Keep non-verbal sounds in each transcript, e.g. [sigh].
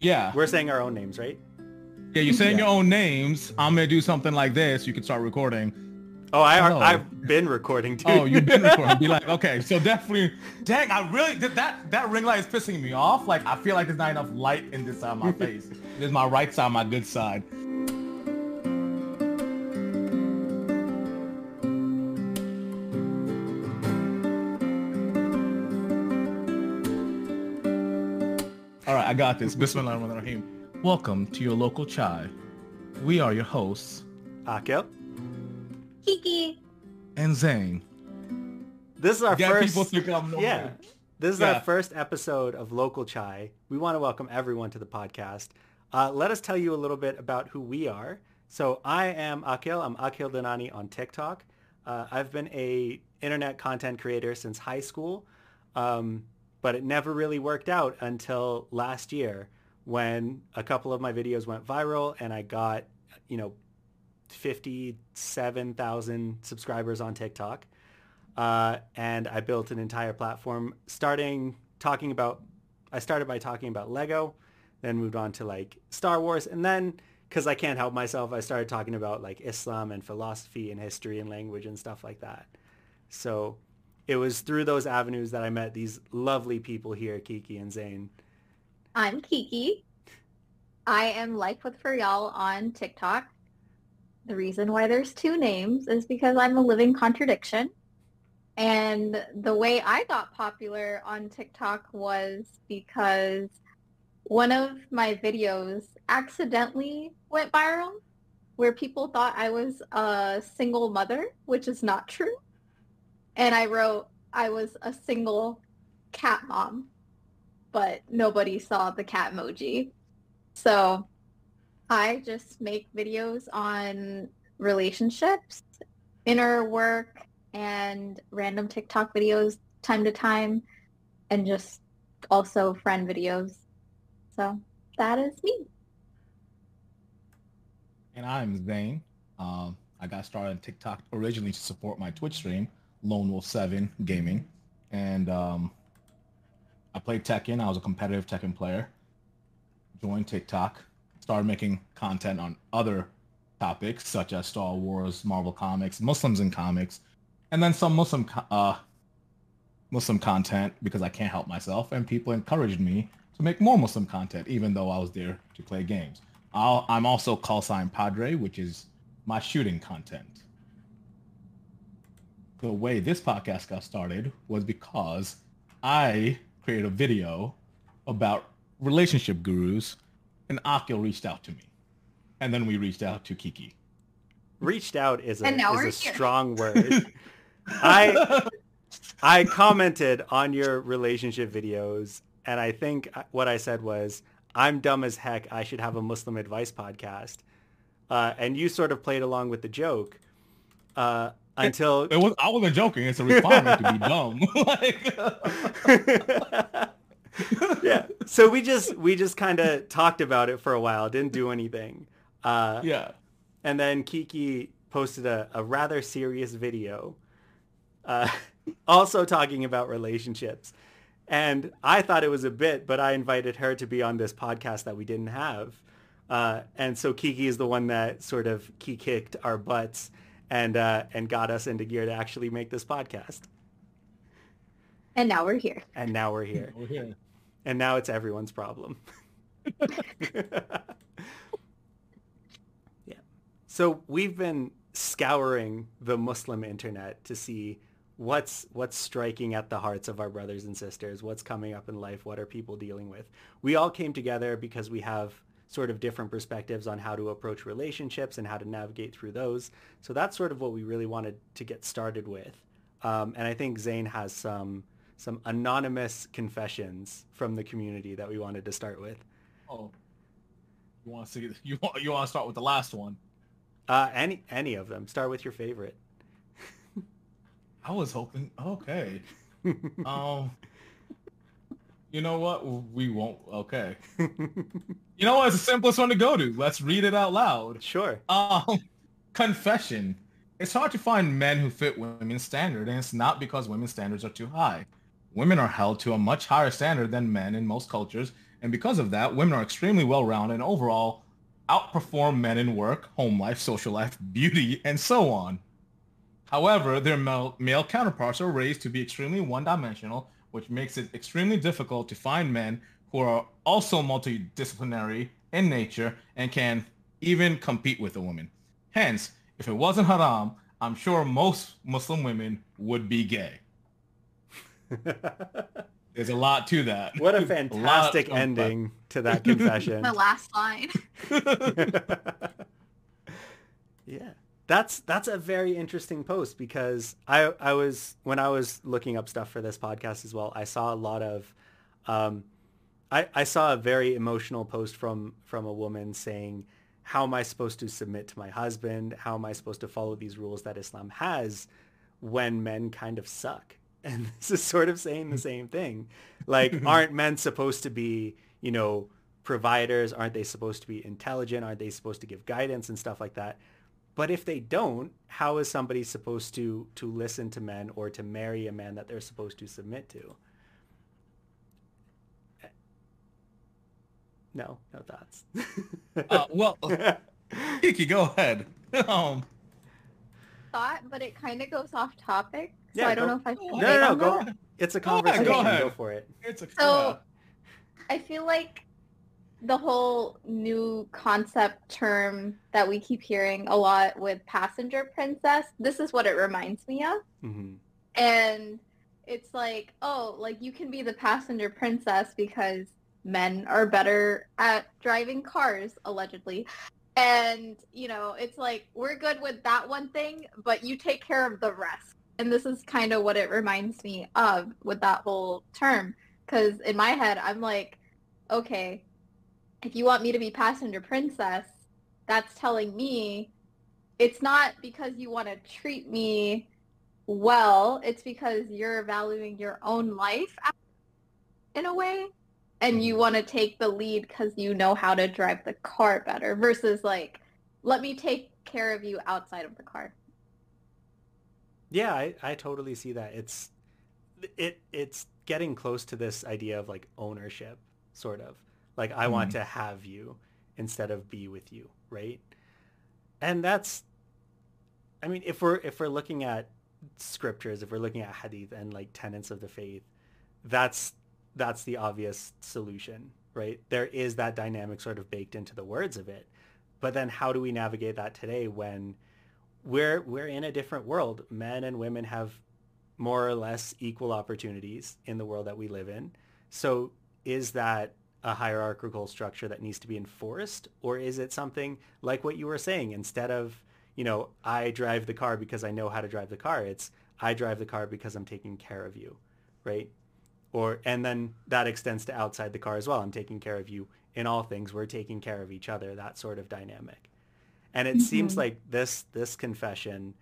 Yeah. We're saying our own names, right? Yeah, you're saying Yeah. your own names. I'm gonna do something like this. You can start recording. Oh, I Hello. I've been recording too. Oh, you've been recording. Be [laughs] like, okay, so definitely. Dang, I really did that. That ring light is pissing me off. Like, I feel like there's not enough light in this side of my [laughs] face. This is my right side, my good side. I got this. Bismillahirrahmanirrahim. Welcome to your local chai. We are your hosts, Akil. Kiki. and Zane. This is our Yeah, first. people think I'm no yeah. This is Yeah. our first episode of Local Chai. We want to welcome everyone to the podcast. Uh, let us tell you a little bit about who we are. So I am Akil. I'm Akil Danani on TikTok. Uh, I've been a internet content creator since high school, um, but it never really worked out until last year when a couple of my videos went viral and I got, you know, 57,000 subscribers on TikTok uh, and I built an entire platform starting talking about, I started by talking about Lego, then moved on to like Star Wars, and then because I can't help myself, I started talking about like Islam and philosophy and history and language and stuff like that. So it was through those avenues that I met these lovely people here, Kiki and Zane. I'm Kiki. I am Life with For Y'all on TikTok. The reason why there's two names is because I'm a living contradiction. And the way I got popular on TikTok was because one of my videos accidentally went viral where people thought I was a single mother, which is not true. And I wrote I was a single cat mom, but nobody saw the cat emoji. So I just make videos on relationships, inner work, and random TikTok videos time to time, and just also friend videos. So that is me. And I'm Zane. Um, I got started on TikTok originally to support my Twitch stream, Lone Wolf Seven Gaming, and um, I played Tekken. I was a competitive Tekken player. Joined TikTok, started making content on other topics such as Star Wars, Marvel Comics, Muslims in comics, and then some Muslim uh, Muslim content because I can't help myself, and people encouraged me to make more Muslim content, even though I was there to play games. I'll, I'm also call sign Padre, which is my shooting content. The way this podcast got started was because I created a video about relationship gurus, and Akil reached out to me, and then we reached out to Kiki. Reached out is a, is a strong [laughs] word. I I commented on your relationship videos, and I think what I said was, "I'm dumb as heck. I should have a Muslim advice podcast." Uh, and you sort of played along with the joke uh, until It was I wasn't joking. It's a requirement to be [laughs] dumb. [laughs] like, [laughs] yeah. So we just we just kind of talked about it for a while, didn't do anything. Uh, yeah. and then Kiki posted a, a rather serious video, uh, also talking about relationships. And I thought it was a bit, but I invited her to be on this podcast that we didn't have. Uh, and so Kiki is the one that sort of key kicked our butts and uh, and got us into gear to actually make this podcast. And now we're here. And now we're here. We're here. And now it's everyone's problem. [laughs] yeah. So we've been scouring the Muslim internet to see what's what's striking at the hearts of our brothers and sisters, what's coming up in life, what are people dealing with. We all came together because we have sort of different perspectives on how to approach relationships and how to navigate through those. So that's sort of what we really wanted to get started with. Um, and I think Zane has some some anonymous confessions from the community that we wanted to start with. Oh. You want to see? [laughs] You want you want to start with the last one? Uh, any any of them. Start with your favorite. [laughs] I was hoping. Okay. [laughs] um. You know what? We won't. Okay. You know what? It's the simplest one to go to. Let's read it out loud. sure. Um, confession. It's hard to find men who fit women's standard, and it's not because women's standards are too high. Women are held to a much higher standard than men in most cultures, And because of that, women are extremely well-rounded and overall outperform men in work, home life, social life, [laughs] beauty, and so on. However, their male, male counterparts are raised to be extremely one-dimensional, which makes it extremely difficult to find men who are also multidisciplinary in nature and can even compete with a woman. Hence, if it wasn't haram, I'm sure most Muslim women would be gay. [laughs] There's a lot to that. What a [laughs] fantastic a ending to that confession. [laughs] the last line. yeah. That's that's a very interesting post because I I was when I was looking up stuff for this podcast as well, I saw a lot of um I, I saw a very emotional post from from a woman saying, How am I supposed to submit to my husband? How am I supposed to follow these rules that Islam has when men kind of suck? [laughs] And this is sort of saying the same thing. Like, [laughs] aren't men supposed to be, you know, providers? Aren't they supposed to be intelligent? Aren't they supposed to give guidance and stuff like that? But if they don't, how is somebody supposed to to listen to men or to marry a man that they're supposed to submit to? No, no thoughts. uh, well, [laughs] Kiki, go ahead. [laughs] um, Thought, but it kind of goes off topic. So yeah, I don't go, know if I should. No, no, no, go. It's a conversation. Go, ahead, go, go for it. It's a. So, I feel like the whole new concept term that we keep hearing a lot with passenger princess. This is what it reminds me of. Mm-hmm. And it's like, oh, like you can be the passenger princess because men are better at driving cars, allegedly. And, you know, it's like, we're good with that one thing, but you take care of the rest. And this is kind of what it reminds me of with that whole term. Because in my head, I'm like, okay, if you want me to be passenger princess, that's telling me it's not because you want to treat me well, it's because you're valuing your own life in a way and you mm-hmm. want to take the lead because you know how to drive the car better versus like let me take care of you outside of the car. Yeah i, I totally see that. It's it it's getting close to this idea of like ownership sort of like i mm. want mm-hmm. to have you instead of be with you right and that's i mean if we're if we're looking at scriptures if we're looking at hadith and like tenets of the faith that's that's the obvious solution, right? There is that dynamic sort of baked into the words of it. But then how do we navigate that today when we're we're in a different world? Men and women have more or less equal opportunities in the world that we live in. So is that a hierarchical structure that needs to be enforced or is it something like what you were saying instead of, you know, I drive the car because I know how to drive the car, it's I drive the car because I'm taking care of you, right? or and then that extends to outside the car as well i'm taking care of you in all things we're taking care of each other that sort of dynamic and it mm-hmm. seems like this this confession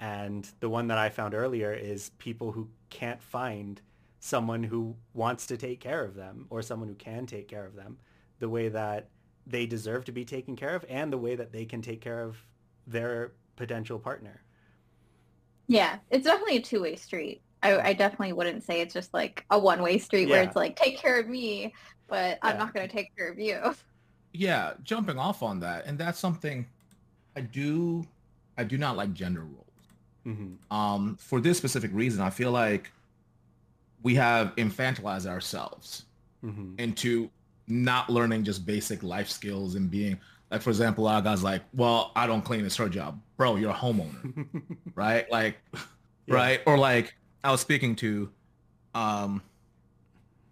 and the one that i found earlier is people who can't find someone who wants to take care of them or someone who can take care of them the way that they deserve to be taken care of and the way that they can take care of their potential partner yeah it's definitely a two-way street I, I definitely wouldn't say it's just like a one way street yeah. where it's like take care of me, but I'm not going to take care of you. Yeah, jumping off on that, and that's something I do. I do not like gender roles. Mm-hmm. Um, for this specific reason, I feel like we have infantilized ourselves mm-hmm. into not learning just basic life skills and being like, for example, of guys like, well, I don't clean, it's her job. Bro, you're a homeowner, [laughs] right? Like, yeah. right? Or like, I was speaking to um,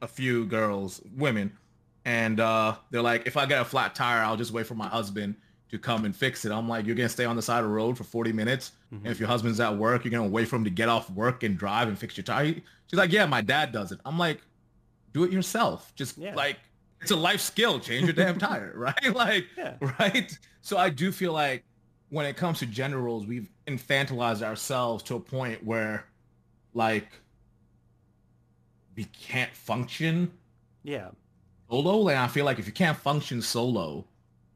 a few girls, women, and uh, they're like, if I get a flat tire, I'll just wait for my husband to come and fix it. I'm like, you're gonna stay on the side of the road for 40 minutes, mm-hmm. and if your husband's at work, you're gonna wait for him to get off work and drive and fix your tire. She's like, yeah, my dad does it. I'm like, do it yourself. Just yeah. like it's a life skill. Change your damn tire, [laughs] right? [laughs] Like, yeah. right. So I do feel like when it comes to gender roles, we've infantilized ourselves to a point where like we can't function yeah solo like i feel like if you can't function solo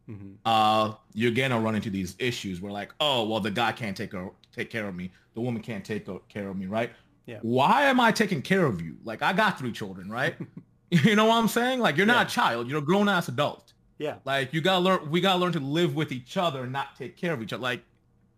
mm-hmm. uh you're gonna run into these issues where like oh well the guy can't take take care of me the woman can't take care of me right yeah why am i taking care of you like i got three children right [laughs] You know what I'm saying? Like you're not Yeah. a child, you're a grown ass adult. Yeah. Like you gotta learn we gotta learn to live with each other and not take care of each other. Like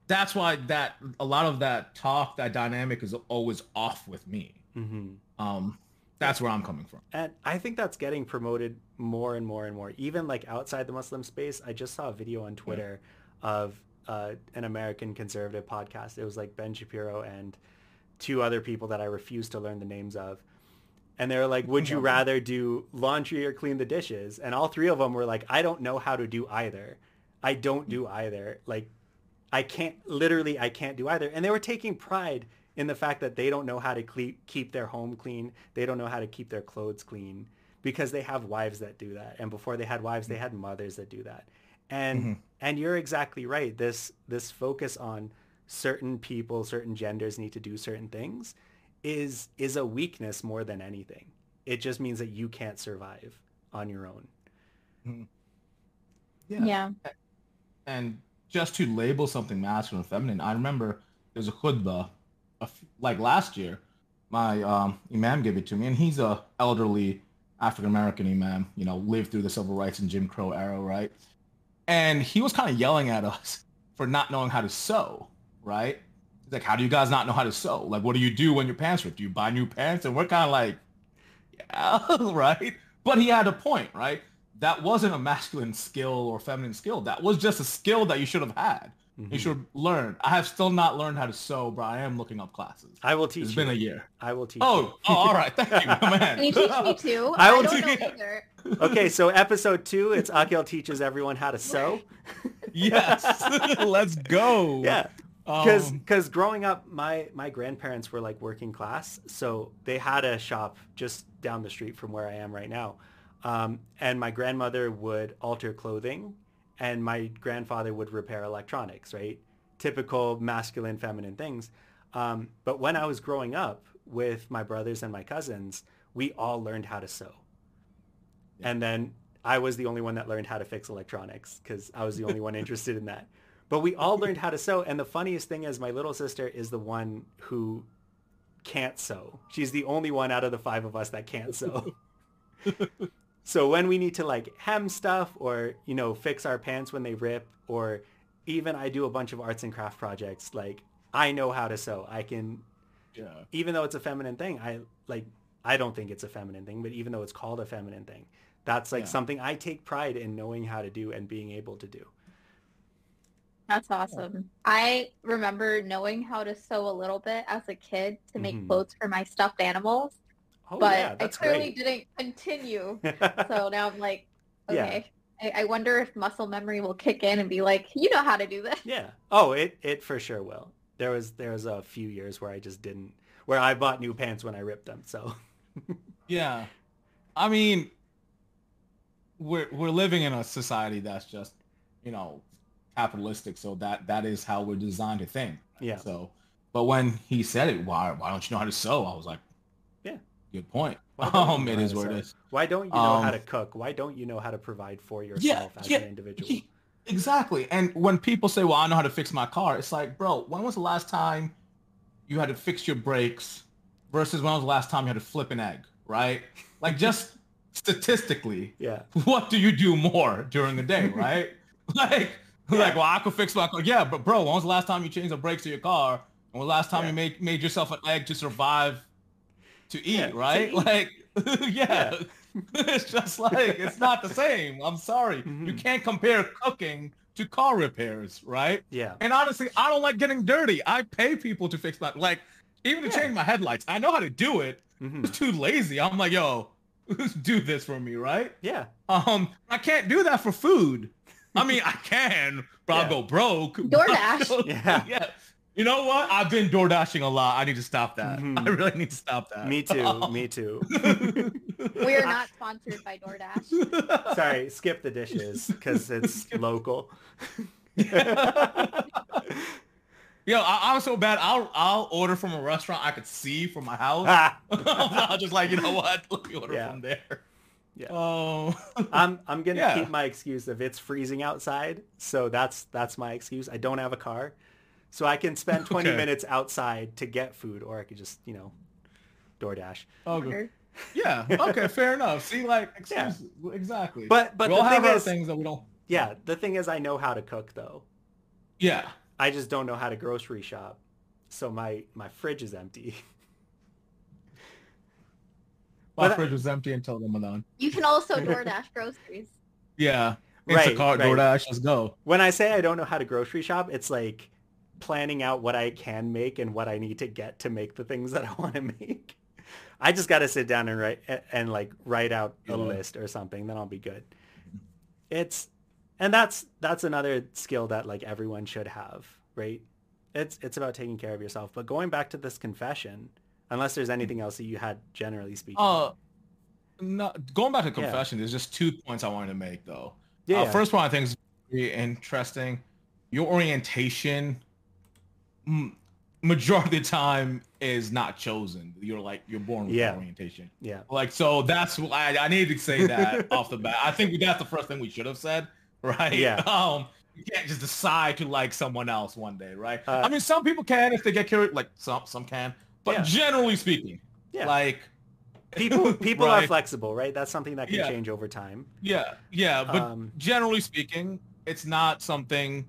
that's why that a lot of that talk, that dynamic is always off with me. hmm Um that's where I'm coming from. And I think that's getting promoted more and more and more. Even like outside the Muslim space, I just saw a video on Twitter of uh, an American conservative podcast. It was like Ben Shapiro and two other people that I refuse to learn the names of. And they were like, would you rather do laundry or clean the dishes? And all three of them were like, I don't know how to do either. I don't do either. Like, I can't, literally, I can't do either. And they were taking pride in the fact that they don't know how to cle- keep their home clean. They don't know how to keep their clothes clean because they have wives that do that. And before they had wives, they had mothers that do that. And Mhm. and you're exactly right. This this focus on certain people, certain genders need to do certain things is is a weakness more than anything. It just means that you can't survive on your own. Yeah. And just to label something masculine or feminine, I remember there's a khutbah, a f- like last year, my um, imam gave it to me, and he's a elderly African American imam, you know, lived through the civil rights and Jim Crow era, right? And he was kind of yelling at us [laughs] for not knowing how to sew, right? He's like, how do you guys not know how to sew? Like, what do you do when your pants rip? Do you buy new pants? And we're kind of like, yeah, [laughs] right? But he had a point, right? That wasn't a masculine skill or feminine skill. That was just a skill that you should have had. You Mhm. should have learned. I have still not learned how to sew, but I am looking up classes. I will teach It's you. been a year. I will teach Oh, oh, all right. Thank you, my man. Can you teach me [laughs] too? I will don't teach- know either. you. Okay, so episode two, it's Akil teaches everyone how to sew. [laughs] yes, let's go. Yeah. Because Um, because growing up my my grandparents were like working class so they had a shop just down the street from where i am right now. Um, and my grandmother would alter clothing and my grandfather would repair electronics right? Typical masculine feminine things. Um, but when i was growing up with my brothers and my cousins we all learned how to sew. And then i was the only one that learned how to fix electronics because i was the only one [laughs] interested in that but we all learned [laughs] how to sew. And the funniest thing is my little sister is the one who can't sew. She's the only one out of the five of us that can't sew. [laughs] so when we need to like hem stuff or, you know, fix our pants when they rip or even I do a bunch of arts and craft projects, like I know how to sew. I can, yeah. even though it's a feminine thing, I like, I don't think it's a feminine thing, but even though it's called a feminine thing, that's like Yeah. something I take pride in knowing how to do and being able to do. That's awesome. I remember knowing how to sew a little bit as a kid to make Mhm. clothes for my stuffed animals, Oh but yeah, I that's clearly great. didn't continue. [laughs] so now I'm like, Yeah. okay. I, I wonder if muscle memory will kick in and be like, you know how to do this. Yeah. Oh, it it for sure will. There was there was a few years where I just didn't where I bought new pants when I ripped them. So [laughs] Yeah. I mean, we're we're living in a society that's just, you know, capitalistic. So that that is how we're designed to think. yeah. So, but when he said it, why why don't you know how to sew? I was like, Yeah. good point. Why don't you [laughs] Um, it how is what it is. Why don't you know how Um, to cook? Why don't you know how to provide for Yeah, yourself as yeah, an individual? He- exactly. And when people say, "Well, I know how to fix my car," it's like, bro, when was the last time you had to fix your brakes versus when was the last time you had to flip an egg, right? Like just [laughs] statistically, yeah. what do you do more during the day, right? [laughs] like, [laughs] like, well, I could fix my car. Yeah, but bro, when was the last time you changed the brakes to your car? When was the last time Yeah. you made made yourself an egg to survive to eat, Yeah, to right? eat. Like, [laughs] yeah. [laughs] it's just like it's not the same. I'm sorry. You Mhm. can't compare cooking to car repairs, right? Yeah. And honestly, I don't like getting dirty. I pay people to fix my like even to change my headlights. I know how to do it. Mhm. I'm too lazy. I'm like, yo, do this for me, right? Yeah. Um, I can't do that for food. I mean, I can, but Yeah. [laughs] I'll go broke. DoorDash. Yeah. [laughs] yeah. You know what? I've been door dashing a lot. I need to stop that. Mhm. I really need to stop that. Me too. [laughs] Me too. We are not sponsored by DoorDash. Sorry, SkipTheDishes because it's local. Yo, I, I'm so bad. I'll I'll order from a restaurant I could see from my house. Ah, I'll just like, you know what? Let me order Yeah. from there. Yeah. Oh. [laughs] I'm I'm gonna Yeah. keep my excuse of it's freezing outside, so that's that's my excuse. I don't have a car, so I can spend [laughs] 20 Okay. minutes outside to get food, or I could just you know, DoorDash. oh, good. Order. Yeah. Okay. [laughs] fair enough. See, like, Yeah. excuse, exactly. But but we all the have thing our is, things that we don't. yeah, the thing is, I know how to cook though. Yeah. I just don't know how to grocery shop. So my my fridge is empty. My But- fridge was empty until Ramadan. You can also DoorDash groceries. Yeah. Right, Instacart, right. DoorDash, let's go. When I say I don't know how to grocery shop, it's like planning out what I can make and what I need to get to make the things that I [laughs] want to make. I just got to sit down and write and, and like write out a Yeah. list or something, then I'll be good. It's and that's that's another skill that like everyone should have, right? It's it's about taking care of yourself. But going back to this confession, unless there's anything else that you had generally speaking. Uh, no, going back to Yeah. confession, there's just two points I wanted to make though. yeah, Uh, first one I think is very interesting. Your orientation, m- majority of the time, is not chosen. You're like you're born with Yeah. orientation. yeah. Like so, that's why I, I needed to say [laughs] that off the bat. I think that's the first thing we should have said, [laughs] right? Yeah. Um, you can't just decide to like someone else one day, right? Uh, I mean, some people can if they get curious. Like some some can, but Yeah. generally speaking, Yeah. like People [laughs] people are flexible, right? That's something that can Yeah. change over time. Yeah, yeah, but Um, generally speaking, it's not something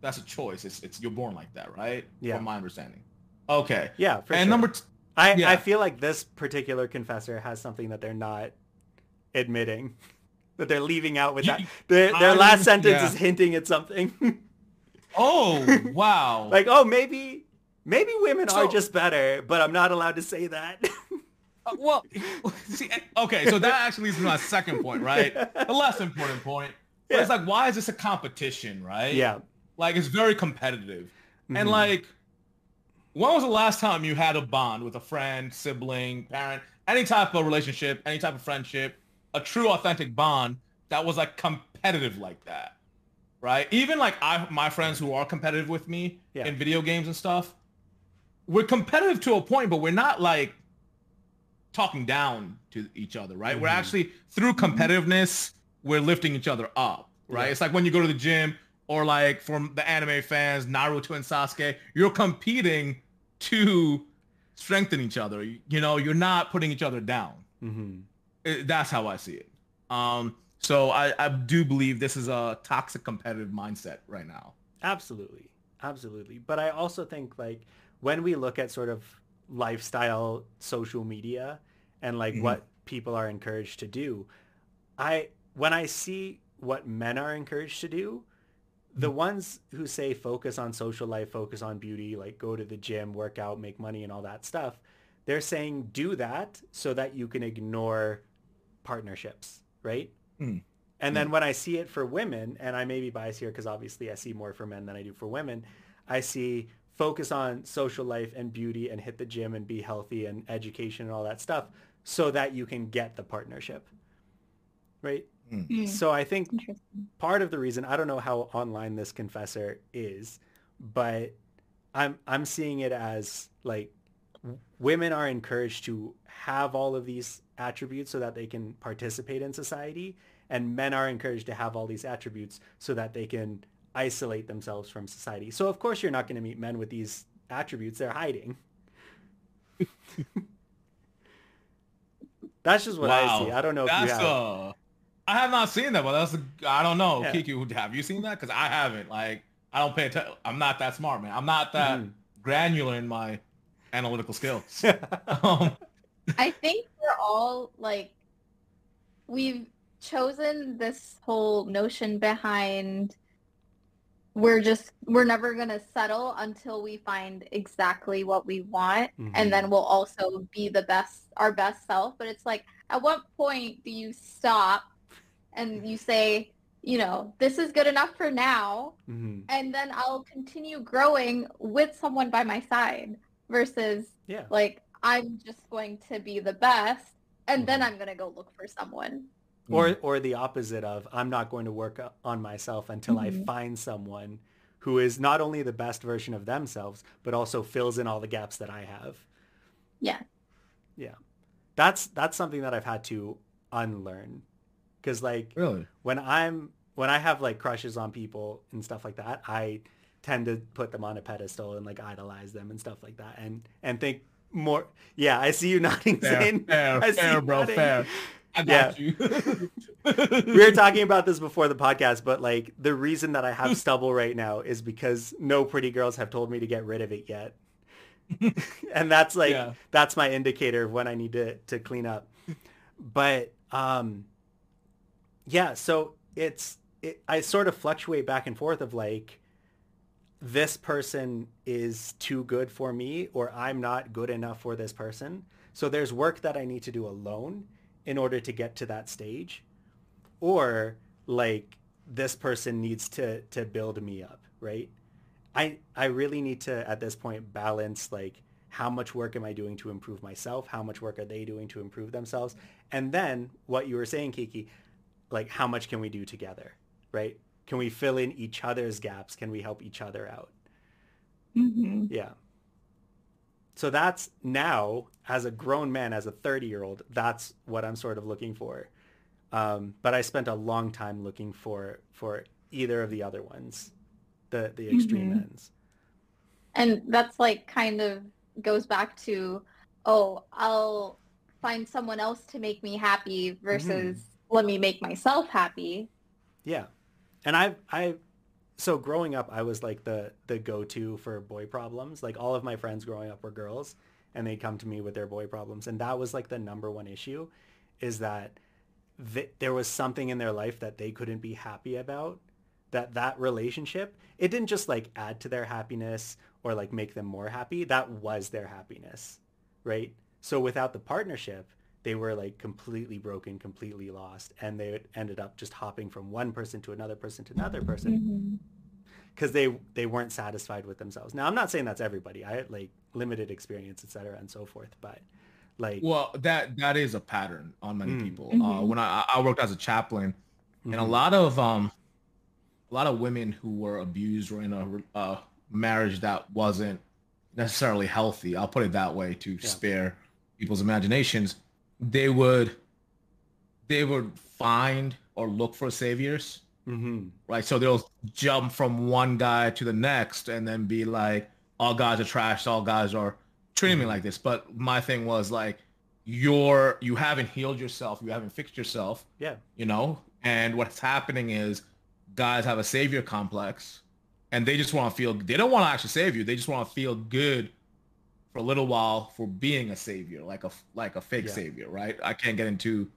that's a choice. It's it's you're born like that, right? Yeah. From my understanding. Okay. Yeah, for and sure. number t- I, yeah. I feel like this particular confessor has something that they're not admitting, [laughs] that they're leaving out with that. Their, their I last sentence yeah. is hinting at something. [laughs] oh wow. like, oh, maybe maybe women are just better, but I'm not allowed to say that. [laughs] Uh, well, [laughs] see, okay, so that actually leads to my second point, right? The less important point. But Yeah. It's like, why is this a competition, right? yeah. Like, it's very competitive. Mhm. And like, when was the last time you had a bond with a friend, sibling, parent, any type of relationship, any type of friendship, a true authentic bond that was like competitive like that? Right? Even like I my friends who are competitive with me Yeah. in video games and stuff, we're competitive to a point, but we're not like talking down to each other, right? We're Mhm. actually through competitiveness, we're lifting each other up, right? Yeah. It's like when you go to the gym or like from the anime fans, Naruto and Sasuke, you're competing to strengthen each other. You, know, you're not putting each other down. Mhm. It- that's how I see it. Um, so I, I do believe this is a toxic competitive mindset right now. Absolutely. Absolutely. But I also think like when we look at sort of lifestyle social media and like Mhm. what people are encouraged to do, I when I see what men are encouraged to do, the ones who say focus on social life, focus on beauty, like go to the gym, work out, make money and all that stuff, they're saying do that so that you can ignore partnerships, right? Mm. And then when I see it for women, and I may be biased here because obviously I see more for men than I do for women, I see focus on social life and beauty and hit the gym and be healthy and education and all that stuff so that you can get the partnership. Right? Hmm, So I think part of the reason I don't know how online this confessor is, but I'm I'm seeing it as like women are encouraged to have all of these attributes so that they can participate in society and men are encouraged to have all these attributes so that they can isolate themselves from society. So of course you're not going to meet men with these attributes they're hiding. [laughs] That's just what I see. I don't know if you have. uh I have not seen that, but that's a, I don't know. Yeah. Kiki, have you seen that? Because I haven't. Like, I don't pay attention. I'm not that smart, man. I'm not that Mhm. granular in my analytical skills. [laughs] um, I think we're all like, we've chosen this whole notion behind we're just, we're never going to settle until we find exactly what we want. Mhm. And then we'll also be the best, our best self. But it's like, at what point do you stop and you say, you know, this is good enough for now. Mhm. And then I'll continue growing with someone by my side versus Yeah. like I'm just going to be the best and then Mhm. I'm going to go look for someone. Or or the opposite of I'm not going to work on myself until I Mhm. find someone who is not only the best version of themselves but also fills in all the gaps that I have. Yeah. Yeah. That's that's something that I've had to unlearn cuz like really? when I'm when I have like crushes on people and stuff like that, I tend to put them on a pedestal and like idolize them and stuff like that and and think more. Yeah, I see you [laughs] nodding, Fair, fair, I see fair, you bro, nodding. fair. I got you. [laughs] we were [laughs] talking about this before the podcast, but like the reason that I have stubble right now is because no pretty girls have told me to get rid of it yet. [laughs] and that's like Yeah. that's my indicator of when I need to to clean up. But um yeah, so it's it, I sort of fluctuate back and forth of like this person is too good for me or I'm not good enough for this person. So there's work that I need to do alone in order to get to that stage or like this person needs to to build me up, right? I I really need to at this point balance like how much work am I doing to improve myself? How much work are they doing to improve themselves? And then what you were saying, Kiki, like how much can we do together, right? Can we fill in each other's gaps? Can we help each other out? hmm Yeah. So that's now, as a grown man, as a 30 year old, that's what I'm sort of looking for. Um, but I spent a long time looking for for either of the other ones, the the extreme Mhm. ends. And that's like kind of goes back to, oh, I'll find someone else to make me happy versus let me make myself happy. Yeah. And I've I so growing up I was like the the go-to for boy problems. Like all of my friends growing up were girls and they'd come to me with their boy problems. And that was like the number one issue is that th- there was something in their life that they couldn't be happy about that that relationship it didn't just like add to their happiness or like make them more happy. That was their happiness right? So without the partnership they were like completely broken completely lost and they ended up just hopping from one person to another person to another person because they they weren't satisfied with themselves now i'm not saying that's everybody i had like limited experience etc and so forth but like well, that that is a pattern on many Mm. people. Uh, Mhm. when I I worked as a chaplain, and a mhm, lot of um, a lot of women who were abused or in a uh, marriage that wasn't necessarily healthy. I'll put it that way to Yeah. spare people's imaginations. They would they would find or look for saviors mhm, right? So they'll jump from one guy to the next and then be like, all guys are trash, all guys are treating me like this. But my thing was like, you're you haven't healed yourself, you haven't fixed yourself, yeah you know? And what's happening is guys have a savior complex and they just want to feel they don't want to actually save you. They just want to feel good for a little while for being a savior, like a like a fake Yeah. savior, right? I can't get into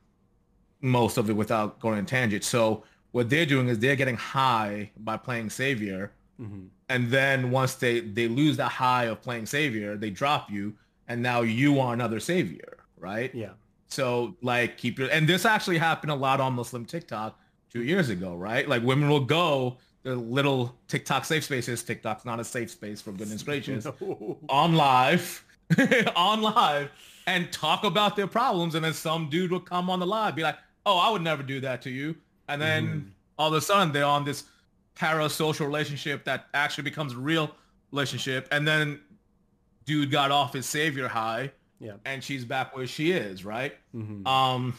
most of it without going on tangent. So what they're doing is they're getting high by playing savior, mhm, and then once they they lose that high of playing savior, they drop you, and now you are another savior, right? yeah So like keep your and this actually happened a lot on Muslim TikTok two years ago, right? Like women will go the little TikTok safe spaces. TikTok's not a safe space for goodness gracious. [laughs] No. On live, [laughs] on live, and talk about their problems, and then some dude will come on the live, be like, "Oh, I would never do that to you," and then Mhm. all of a sudden they're on this parasocial relationship that actually becomes a real relationship, and then dude got off his savior high yeah and she's back where she is, right? mhm, Um,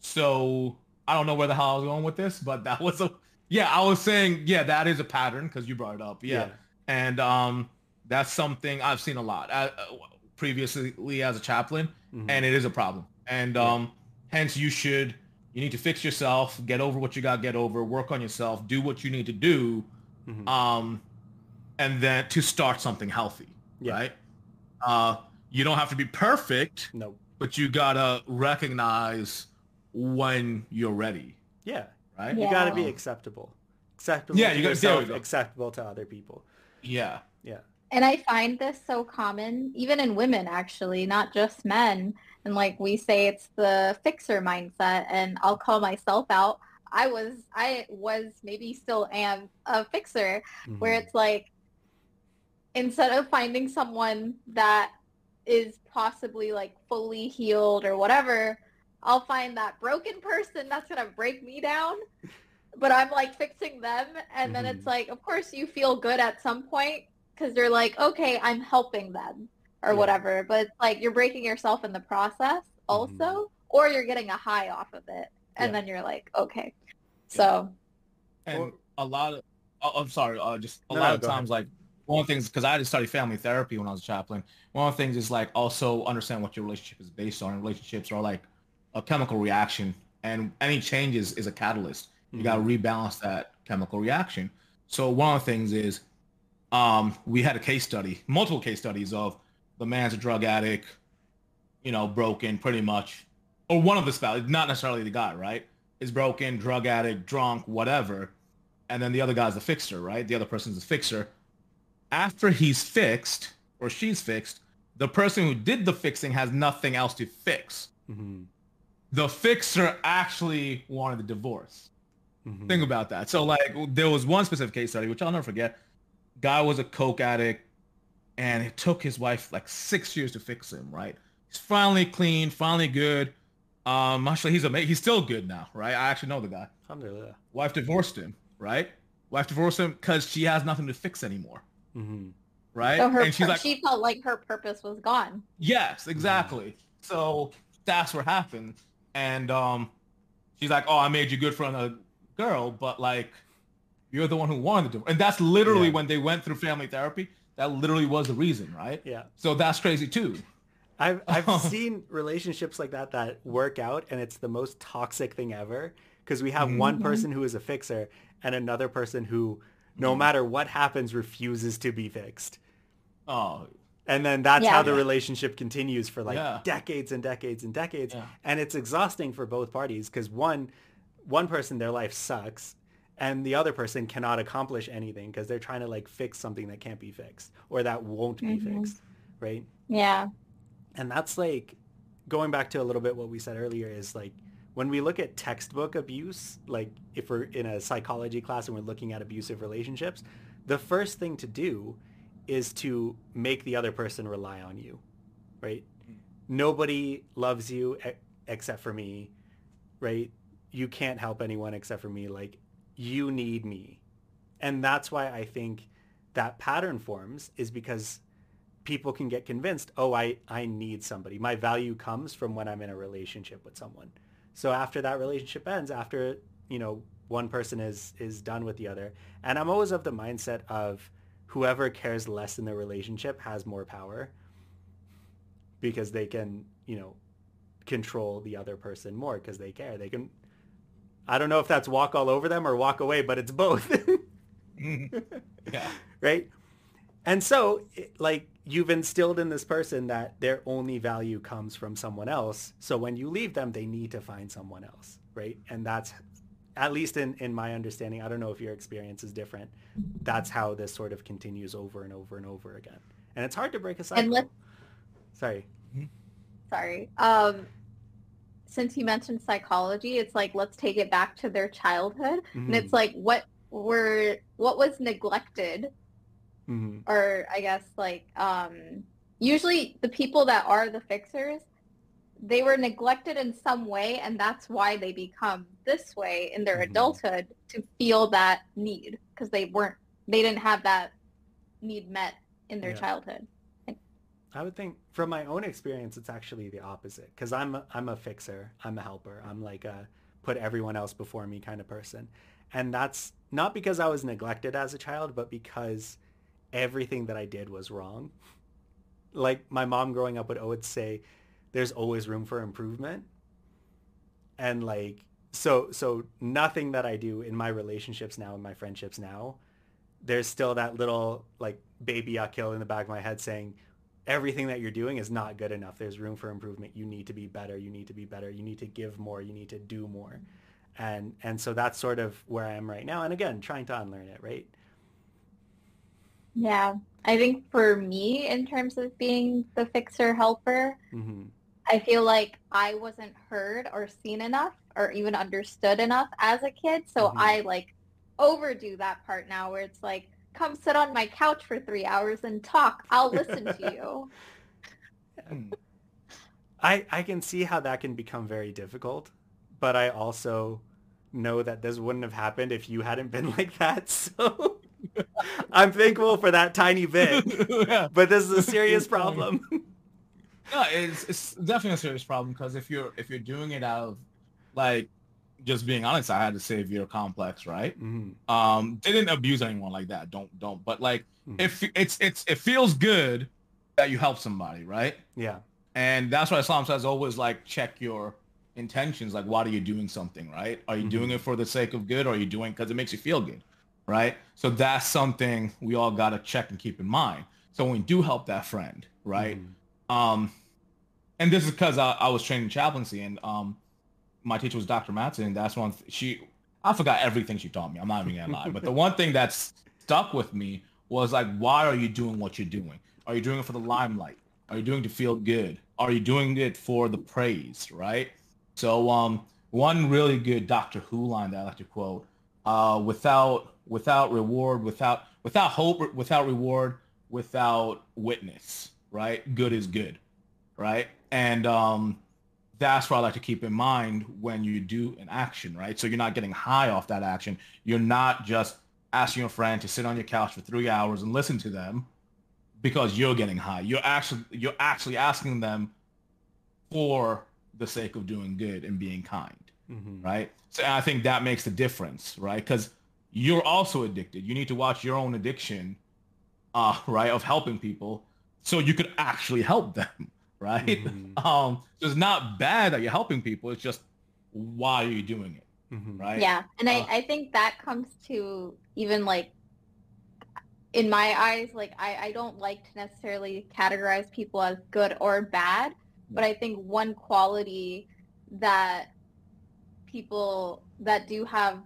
so I don't know where the hell I was going with this, but that [laughs] was a yeah. I was saying yeah, that is a pattern because you brought it up, yeah. Yeah. and um, that's something I've seen a lot uh, uh, previously as a chaplain, mhm, and it is a problem, and Yeah. um, hence you should you need to fix yourself, get over what you got, to get over, work on yourself, do what you need to do, mhm. um, and then to start something healthy, Yeah. right? Uh, you don't have to be perfect no but you gotta recognize when you're ready, yeah right? you got to be acceptable acceptable Yeah, to you gotta- there we yourself go. acceptable to other people Yeah, yeah And I find this so common, even in women actually, not just men. And like we say, it's the fixer mindset, and I'll call myself out. I was, I was, maybe still am a fixer, where Mhm. it's like, instead of finding someone that is possibly like fully healed or whatever, I'll find that broken person that's gonna break me down. But I'm like fixing them, and then it's Mhm. like, of course, you feel good at some point because you're like, okay, I'm helping them or Yeah. whatever. But it's like you're breaking yourself in the process also, or you're getting a high off of it, and Yeah. then you're like, okay. So and a lot of, oh, I'm sorry, uh, just a No, lot no, of go ahead. times, like one of the things because I had to study family therapy when I was a chaplain. One of the things is like also understand what your relationship is based on. Relationships are like a chemical reaction, and any changes is a catalyst. You mm-hmm. got to rebalance that chemical reaction. So one of the things is, um, we had a case study, multiple case studies of the man's a drug addict, you know, broken pretty much, or one of the spouse, not necessarily the guy, right? Is broken, drug addict, drunk, whatever, and then the other guy's the fixer, right? The other person's the fixer. After he's fixed or she's fixed, the person who did the fixing has nothing else to fix. Mm-hmm. The fixer actually wanted the divorce. Mm-hmm. Think about that. So like there was one specific case study, which I'll never forget. Guy was a coke addict and it took his wife like six years to fix him, right? He's finally clean, finally good. Um, actually, he's amazing. He's still good now, right? I actually know the guy. Alhamdulillah. Wife divorced him, right? Wife divorced him because she has nothing to fix anymore, mm-hmm. right? So her, and she's like, she felt like her purpose was gone. Yes, exactly. So that's what happened, and um, she's like, "Oh, I made you good for another girl, but like, you're the one who wanted to do." And that's literally yeah. when they went through family therapy. That literally was the reason, right? Yeah. So that's crazy too. I've I've [laughs] seen relationships like that that work out, and it's the most toxic thing ever because we have mm-hmm. one person who is a fixer and another person who, no mm-hmm. matter what happens, refuses to be fixed. Oh. And then that's yeah. how the relationship continues for like yeah. decades and decades and decades, yeah. and it's exhausting for both parties because one, one person their life sucks, and the other person cannot accomplish anything because they're trying to like fix something that can't be fixed or that won't be mm-hmm. fixed, right? Yeah and that's like going back to a little bit what we said earlier is like when we look at textbook abuse, like if we're in a psychology class and we're looking at abusive relationships, the first thing to do is to make the other person rely on you, right? Hmm. Nobody loves you except for me, right? You can't help anyone except for me. Like you need me. And that's why I think that pattern forms is because people can get convinced, oh, I, I need somebody. My value comes from when I'm in a relationship with someone. So after that relationship ends, after, you know, one person is, is done with the other. And I'm always of the mindset of whoever cares less in the relationship has more power because they can, you know, control the other person more because they care. They can, I don't know if that's walk all over them or walk away, but it's both. [laughs] [laughs] yeah. Right. And so like you've instilled in this person that their only value comes from someone else. So when you leave them, they need to find someone else, right? And that's at least in, in my understanding, I don't know if your experience is different. That's how this sort of continues over and over and over again. And it's hard to break a cycle. And let, sorry. Sorry. Um, since you mentioned psychology, it's like, let's take it back to their childhood. Mm-hmm. And it's like, what were, what was neglected mm-hmm. or I guess like um, usually the people that are the fixers, they were neglected in some way, and that's why they become this way in their mm-hmm. adulthood to feel that need because they weren't they didn't have that need met in their yeah. childhood. I would think from my own experience, it's actually the opposite because I'm a, I'm a fixer, I'm a helper, I'm like a put everyone else before me kind of person, and that's not because I was neglected as a child, but because everything that I did was wrong. Like my mom growing up would always say, there's always room for improvement. And like, so, so nothing that I do in my relationships now, in my friendships now, there's still that little like baby Akil in the back of my head saying, everything that you're doing is not good enough. There's room for improvement. You need to be better. You need to be better. You need to give more. You need to do more. And, and so that's sort of where I am right now. And again, trying to unlearn it, right? Yeah, I think for me, in terms of being the fixer helper, mm-hmm. I feel like I wasn't heard or seen enough or even understood enough as a kid. So mm-hmm. I like overdo that part now where it's like, come sit on my couch for three hours and talk. I'll listen to [laughs] you. [laughs] I, I can see how that can become very difficult, but I also know that this wouldn't have happened if you hadn't been [laughs] like that. So I'm thankful for that tiny bit, yeah. but this is a serious problem. No, it's it's definitely a serious problem because if you're if you're doing it out of like just being honest, I had a savior complex, right? Mhm. Um, didn't abuse anyone like that. Don't don't. But like, Mhm. if it's it's it feels good that you help somebody, right? Yeah. And that's why Islam says always like check your intentions. Like, why are you doing something, right? Are you Mhm. doing it for the sake of good, or are you doing because it makes you feel good, right? So that's something we all gotta check and keep in mind. So when we do help that friend, right? Um, and this is because I, I was trained in chaplaincy, and um, my teacher was Dr. Matson, and that's one th- she. I forgot everything she taught me. I'm not even gonna lie, but the one thing that stuck with me was like, why are you doing what you're doing? Are you doing it for the limelight? Are you doing it to feel good? Are you doing it for the praise? Right. So um, one really good Doctor Who line that I like to quote: uh, "Without without reward, without without hope, without reward, without witness, right? Good is good, right? And um, that's what I like to keep in mind when you do an action, right? So you're not getting high off that action. You're not just asking your friend to sit on your couch for three hours and listen to them because you're getting high. You're actually you're actually asking them for the sake of doing good and being kind Mhm. right? So I think that makes the difference, right? Because you're also addicted. You need to watch your own addiction, uh, [laughs] right, of helping people, so you could actually help them, [laughs] right? Mhm. Um, so it's not bad that you're helping people. It's just why are you doing it, Mhm. right? Yeah, and Uh, I, I think that comes to even like in my eyes, like I, I don't like to necessarily categorize people as good or bad, but I think one quality that people that do have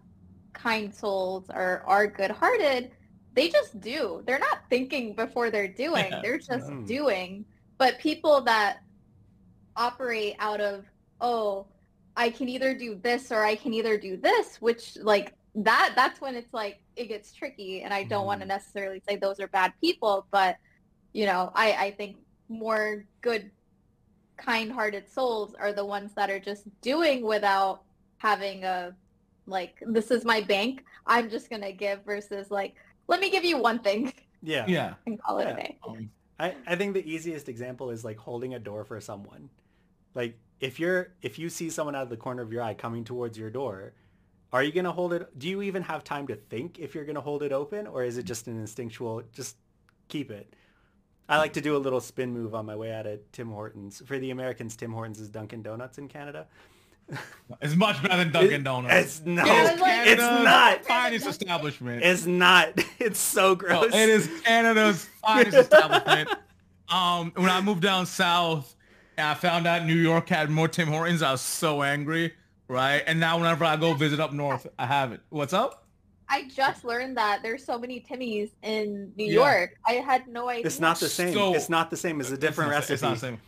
kind souls or are good hearted, they just do. They're not thinking before they're doing. Yeah. They're just Mm. doing. But people that operate out of, oh, I can either do this or I can either do this, which like that that's when it's like it gets tricky and I don't want to necessarily say those are bad people, but you know, I I think more good kind-hearted souls are the ones that are just doing without having a like this is my bank, I'm just going to give versus like let me give you one thing Yeah. Yeah. and call it Yeah. a day. Um, I, I think the easiest example is like holding a door for someone. Like if you're if you see someone out of the corner of your eye coming towards your door, are you gonna hold it do you even have time to think if you're gonna hold it open or is it just an instinctual just keep it? I like to do a little spin move on my way out of Tim Hortons. For the Americans, Tim Hortons is Dunkin' Donuts in Canada. It's much better than Dunkin' It- Donuts. It's no, it's like- it's not. finest establishment. It's not. [laughs] It's so No, gross. it is Canada's finest establishment. Um, when I moved down south, and I found out New York had more Tim Hortons, I was so angry, right? And now whenever I go visit up north, I have it. What's up? I just learned that there's so many Timmys in New Yeah. York. I had no idea. It's not the same. So- it's not the same. It's a different It's recipe. It's not the same.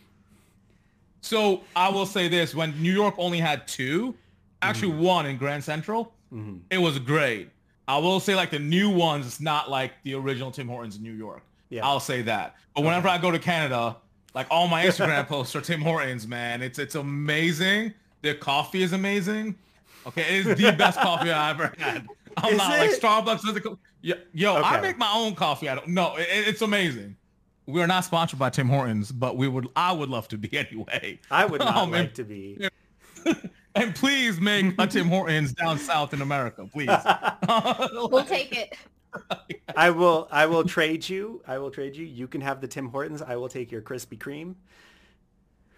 So I will say this: when New York only had two, actually one in Grand Central, Mhm. it was great. I will say like the new ones, it's not like the original Tim Hortons in New York. Yeah. I'll say that. But whenever I go to Canada, like all my Instagram [laughs] posts are Tim Hortons, man. It's it's amazing. Their coffee is amazing. Okay, it is the best coffee I ever [laughs] had. I'm Is not like? Starbucks. Yo, yo I make my own coffee. I don't. No, it, it's amazing. We are not sponsored by Tim Hortons, but we would. I would love to be [laughs] anyway. I would not Um, like and- to be. [laughs] And please make a Tim Hortons down south in America, please. [laughs] We'll take it. I will. I will trade you. I will trade you. You can have the Tim Hortons. I will take your Krispy Kreme.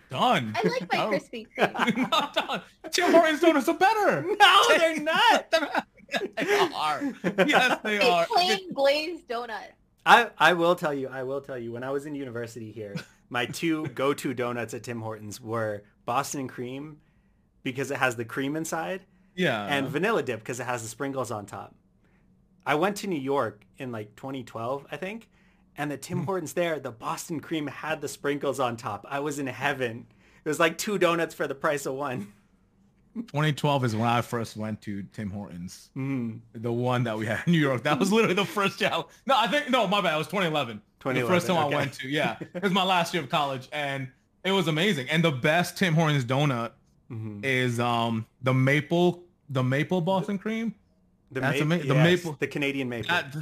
Done. I like my Oh. Krispy Kreme. Not done. Tim Hortons donuts are better. No, they're not. they are. Yes, they A are. plain glazed donut. I, I will tell you. I will tell you. When I was in university here, [laughs] my two go-to donuts at Tim Hortons were Boston cream because it has the cream inside, Yeah. and vanilla dip because it has the sprinkles on top. I went to New York in like 2012, I think, and the Hmm. Tim Hortons there, the Boston cream had the sprinkles on top. I was in heaven. It was like two donuts for the price of one. 2012 is when I first went to Tim Hortons. Mm. The one that we had in New York. That was literally the first job. No, I think no, my bad. It was 2011. 2011 The first time okay. I went to. Yeah, it was my last year of college, and it was amazing. And the best Tim Hortons donut Mhm. is um the maple the maple Boston cream. The, That's ma- ama- the maple- the Canadian maple. That,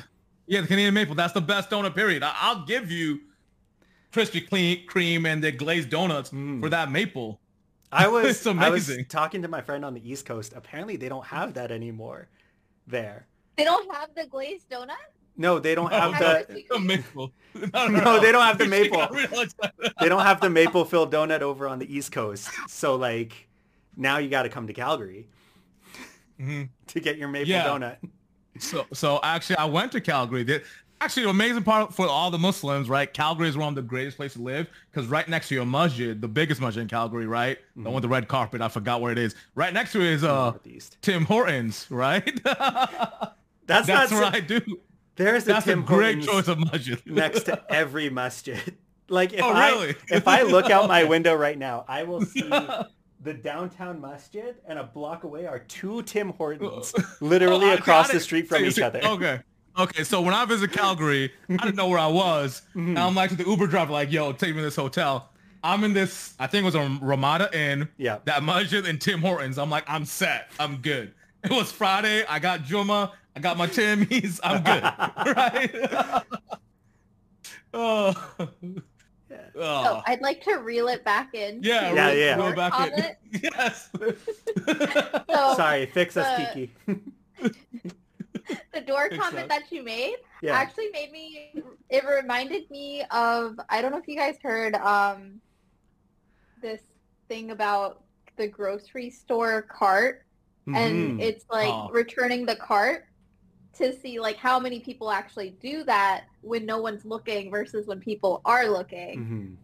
yeah, the Canadian maple. That's the best donut. Period. I, I'll give you crispy clean cream and the glazed donuts Mm. for that maple. I was [laughs] It's I was talking to my friend on the East Coast. Apparently, they don't have that anymore. There. They don't have the glazed donut? No, they don't Oh, have the The maple. [laughs] No, they don't have the [laughs] maple. gotta realize that. they don't have the maple filled donut over on the East Coast. So like now you got to come to Calgary Mhm. to get your maple Yeah. donut. So, so actually, I went to Calgary. The- Actually, the amazing part for all the Muslims, right? Calgary is one of the greatest places to live because right next to your masjid, the biggest masjid in Calgary, right? The one with the red carpet. I forgot where it is. Right next to it is uh Northeast. Tim Hortons, right? That's, [laughs] That's not what I do. There's a That's Tim a great Hortons choice of masjid. next to [laughs] every masjid. Like if Oh, I if I look out my [laughs] window right now, I will see the downtown masjid and a block away are two Tim Hortons literally Oh, across the street from each other. Okay. Okay, so when I visit Calgary, I didn't know where I was. Mm-hmm. And I'm like to the Uber driver, like, yo, take me to this hotel. I'm in this, I think it was a Ramada Inn. Yeah. That masjid and Tim Hortons. I'm like, I'm set. I'm good. It was Friday. I got Juma. I got my Timmy's. [laughs] I'm good. [laughs] right? oh. [laughs] Yeah. So Oh. I'd like to reel it back in. Yeah, to Yeah, the yeah. Go back in. comment. Yes. So Sorry, fix us, the- Kiki. [laughs] the door comment that. that you made Yeah. actually made me it reminded me of I don't know if you guys heard um this thing about the grocery store cart and Mhm. it's like Oh. returning the cart to see like how many people actually do that when no one's looking versus when people are looking Mhm.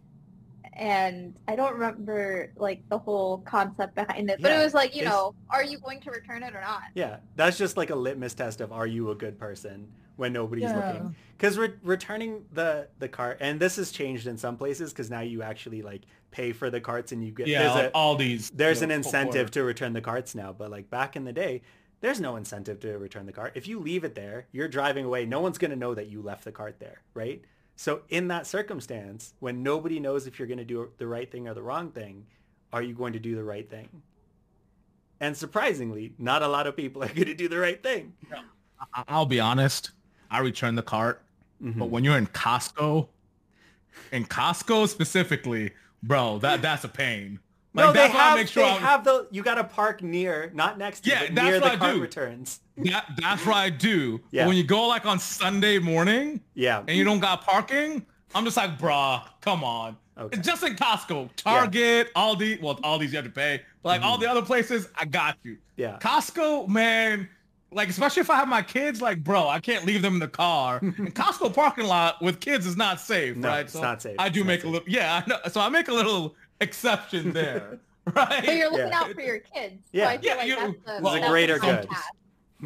And I don't remember like the whole concept behind it but Yeah, it was like you know are you going to return it or not Yeah, that's just like a litmus test of are you a good person when nobody's looking. Because re- returning the the cart, and this has changed in some places because now you actually like pay for the carts and you get Yeah, there's, like a, all these. there's you an incentive for- to return the carts now. But like back in the day, there's no incentive to return the cart. If you leave it there, you're driving away. No one's gonna know that you left the cart there, right? So in that circumstance, when nobody knows if you're gonna do the right thing or the wrong thing, are you going to do the right thing? And surprisingly, not a lot of people are going to do the right thing. I'll be honest. I return the cart, Mm-hmm. but when you're in Costco, in Costco specifically, bro, that that's a pain. Like no, they that's why I have make sure they have the you got to park near, not next to, Yeah, that's near the what I cart do. returns. [laughs] that, that's what I do. Yeah. But when you go like on Sunday morning Yeah. and you don't got parking, I'm just like, bruh, come on. Okay. Just in Costco, Target, Aldi, well, Aldi's you have to pay. But like all the other places, I got you. Mm-hmm. Yeah. Costco, man, like especially if I have my kids, like bro, I can't leave them in the car. [laughs] and Costco parking lot with kids is not safe, No, right? it's not safe. I do It's make a little, yeah, I know. So I make a little exception there, [laughs] right? But you're looking Yeah. out for your kids. Yeah. So I feel Yeah, like you- that's the, well, It's a that's greater good. [laughs]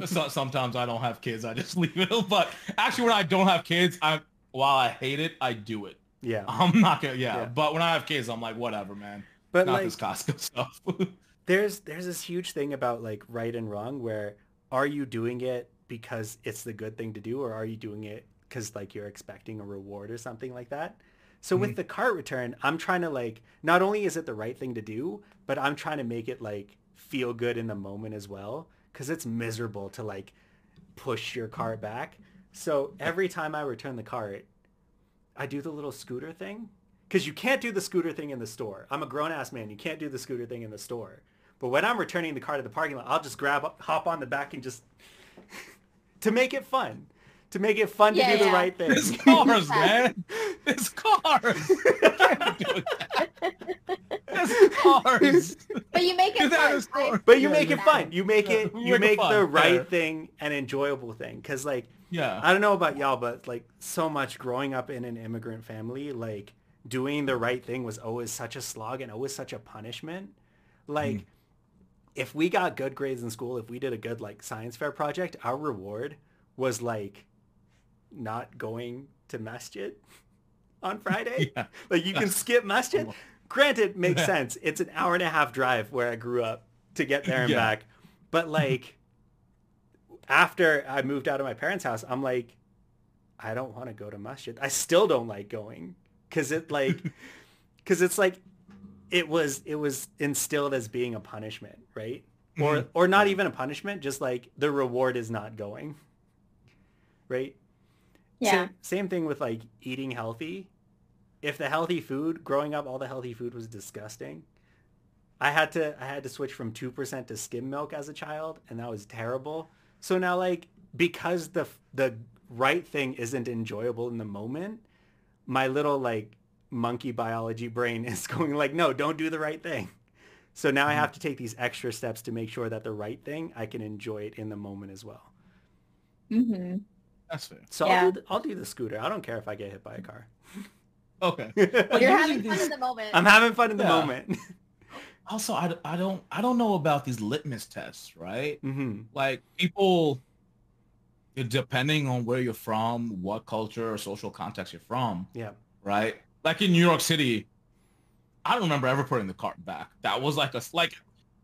So, sometimes I don't have kids, I just [laughs] leave it. But actually, when I don't have kids, I while I hate it, I do it. Yeah. I'm not gonna, yeah. Yeah. But when I have kids, I'm like, whatever, man. But not like this Costco stuff. there's there's this huge thing about like right and wrong where are you doing it because it's the good thing to do or are you doing it because like you're expecting a reward or something like that so Mm-hmm. with the cart return i'm trying to like not only is it the right thing to do but i'm trying to make it like feel good in the moment as well because it's miserable to like push your cart back so every time i return the cart i do the little scooter thing because you can't do the scooter thing in the store. I'm a grown ass man. You can't do the scooter thing in the store. But when I'm returning the car to the parking lot, I'll just grab, hop on the back and just [laughs] to make it fun, to make it fun Yeah, to do the right thing. it's cars, man. It's cars. You can't be doing that. It's cars. [laughs] But you make it that fun. in store. I- But you Yeah, make it fun. You make it. You make make fun. the right Yeah. thing an enjoyable thing. Cause like Yeah. I don't know about y'all, but like so much growing up in an immigrant family, like doing the right thing was always such a slog and always such a punishment. Like mm. if we got good grades in school, if we did a good like science fair project, our reward was like not going to masjid on [laughs] Friday. Yeah. Like you can skip masjid. [laughs] Granted, makes Yeah. sense. It's an hour and a half drive where I grew up to get there and Yeah. back. But like after I moved out of my parents' house, I'm like, I don't want to go to masjid. I still don't like going because it like [laughs] because it's like it was it was instilled as being a punishment, right? Or Mhm. or not even a punishment, just like the reward is not going, right? Yeah. Same, same thing with like eating healthy. If the healthy food, growing up, all the healthy food was disgusting. I had to I had to switch from 2% to skim milk as a child and that was terrible. So now like because the the right thing isn't enjoyable in the moment, my little like monkey biology brain [laughs] is going like no, don't do the right thing. So now mm-hmm. I have to take these extra steps to make sure that the right thing I can enjoy it in the moment as well. Mhm. That's fair. So yeah. I'll, do, I'll do the scooter. I don't care if I get hit by a car. Okay. [laughs] You're having fun in the moment. I'm having fun in the moment. [laughs] also, I, I don't I don't know about these litmus tests, right? Mm-hmm. Like people, depending on where you're from, what culture or social context you're from. Yeah. Right. Like in New York City, I don't remember ever putting the cart back. That was like a like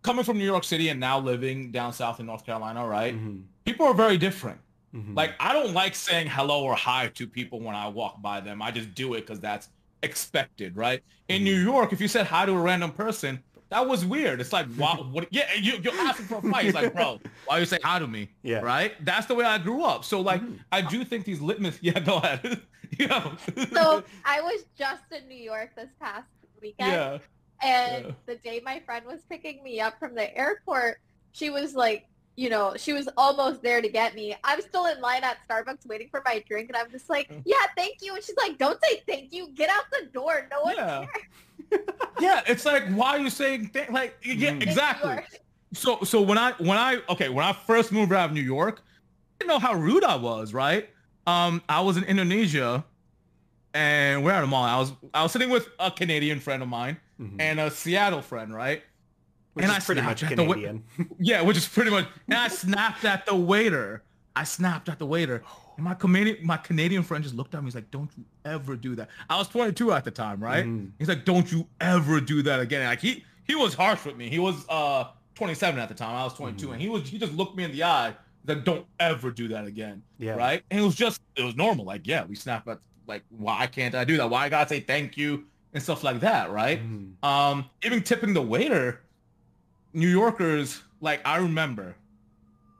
coming from New York City and now living down south in North Carolina, right? Mm-hmm. People are very different. Mm-hmm. Like I don't like saying hello or hi to people when I walk by them. I just do it because that's expected, right? In mm-hmm. New York, if you said hi to a random person, that was weird. It's like, wow, [laughs] what? Yeah, you, are asking for a fight. It's like, bro, why you say hi to me? Yeah. Right. That's the way I grew up. So like, mm-hmm. I do think these litmus. Yeah, go ahead. [laughs] yeah. So I was just in New York this past weekend. Yeah. And yeah. the day my friend was picking me up from the airport, she was like, you know, she was almost there to get me. I'm still in line at Starbucks waiting for my drink, and I'm just like, mm. yeah, thank you. And she's like, don't say thank you. Get out the door. No one yeah. cares. [laughs] yeah, it's like, why are you saying th- like, yeah, mm. exactly. So, so when I when I okay when I first moved out of New York, I didn't know how rude I was. Right? Um, I was in Indonesia, and we're at a mall. I was I was sitting with a Canadian friend of mine mm-hmm. and a Seattle friend, right? Which and I pretty much Canadian. Wa- [laughs] yeah, which is pretty much. And I snapped at the waiter. I snapped at the waiter. And my Canadian, my Canadian friend just looked at me. He's like, "Don't you ever do that." I was 22 at the time, right? Mm. He's like, "Don't you ever do that again." And like he he was harsh with me. He was uh 27 at the time. I was 22, mm. and he was he just looked me in the eye. He's like, "Don't ever do that again." Yeah. Right. And it was just it was normal. Like, yeah, we snap at like, why can't I do that? Why I gotta say thank you and stuff like that, right? Mm. Um, even tipping the waiter New Yorkers, like I remember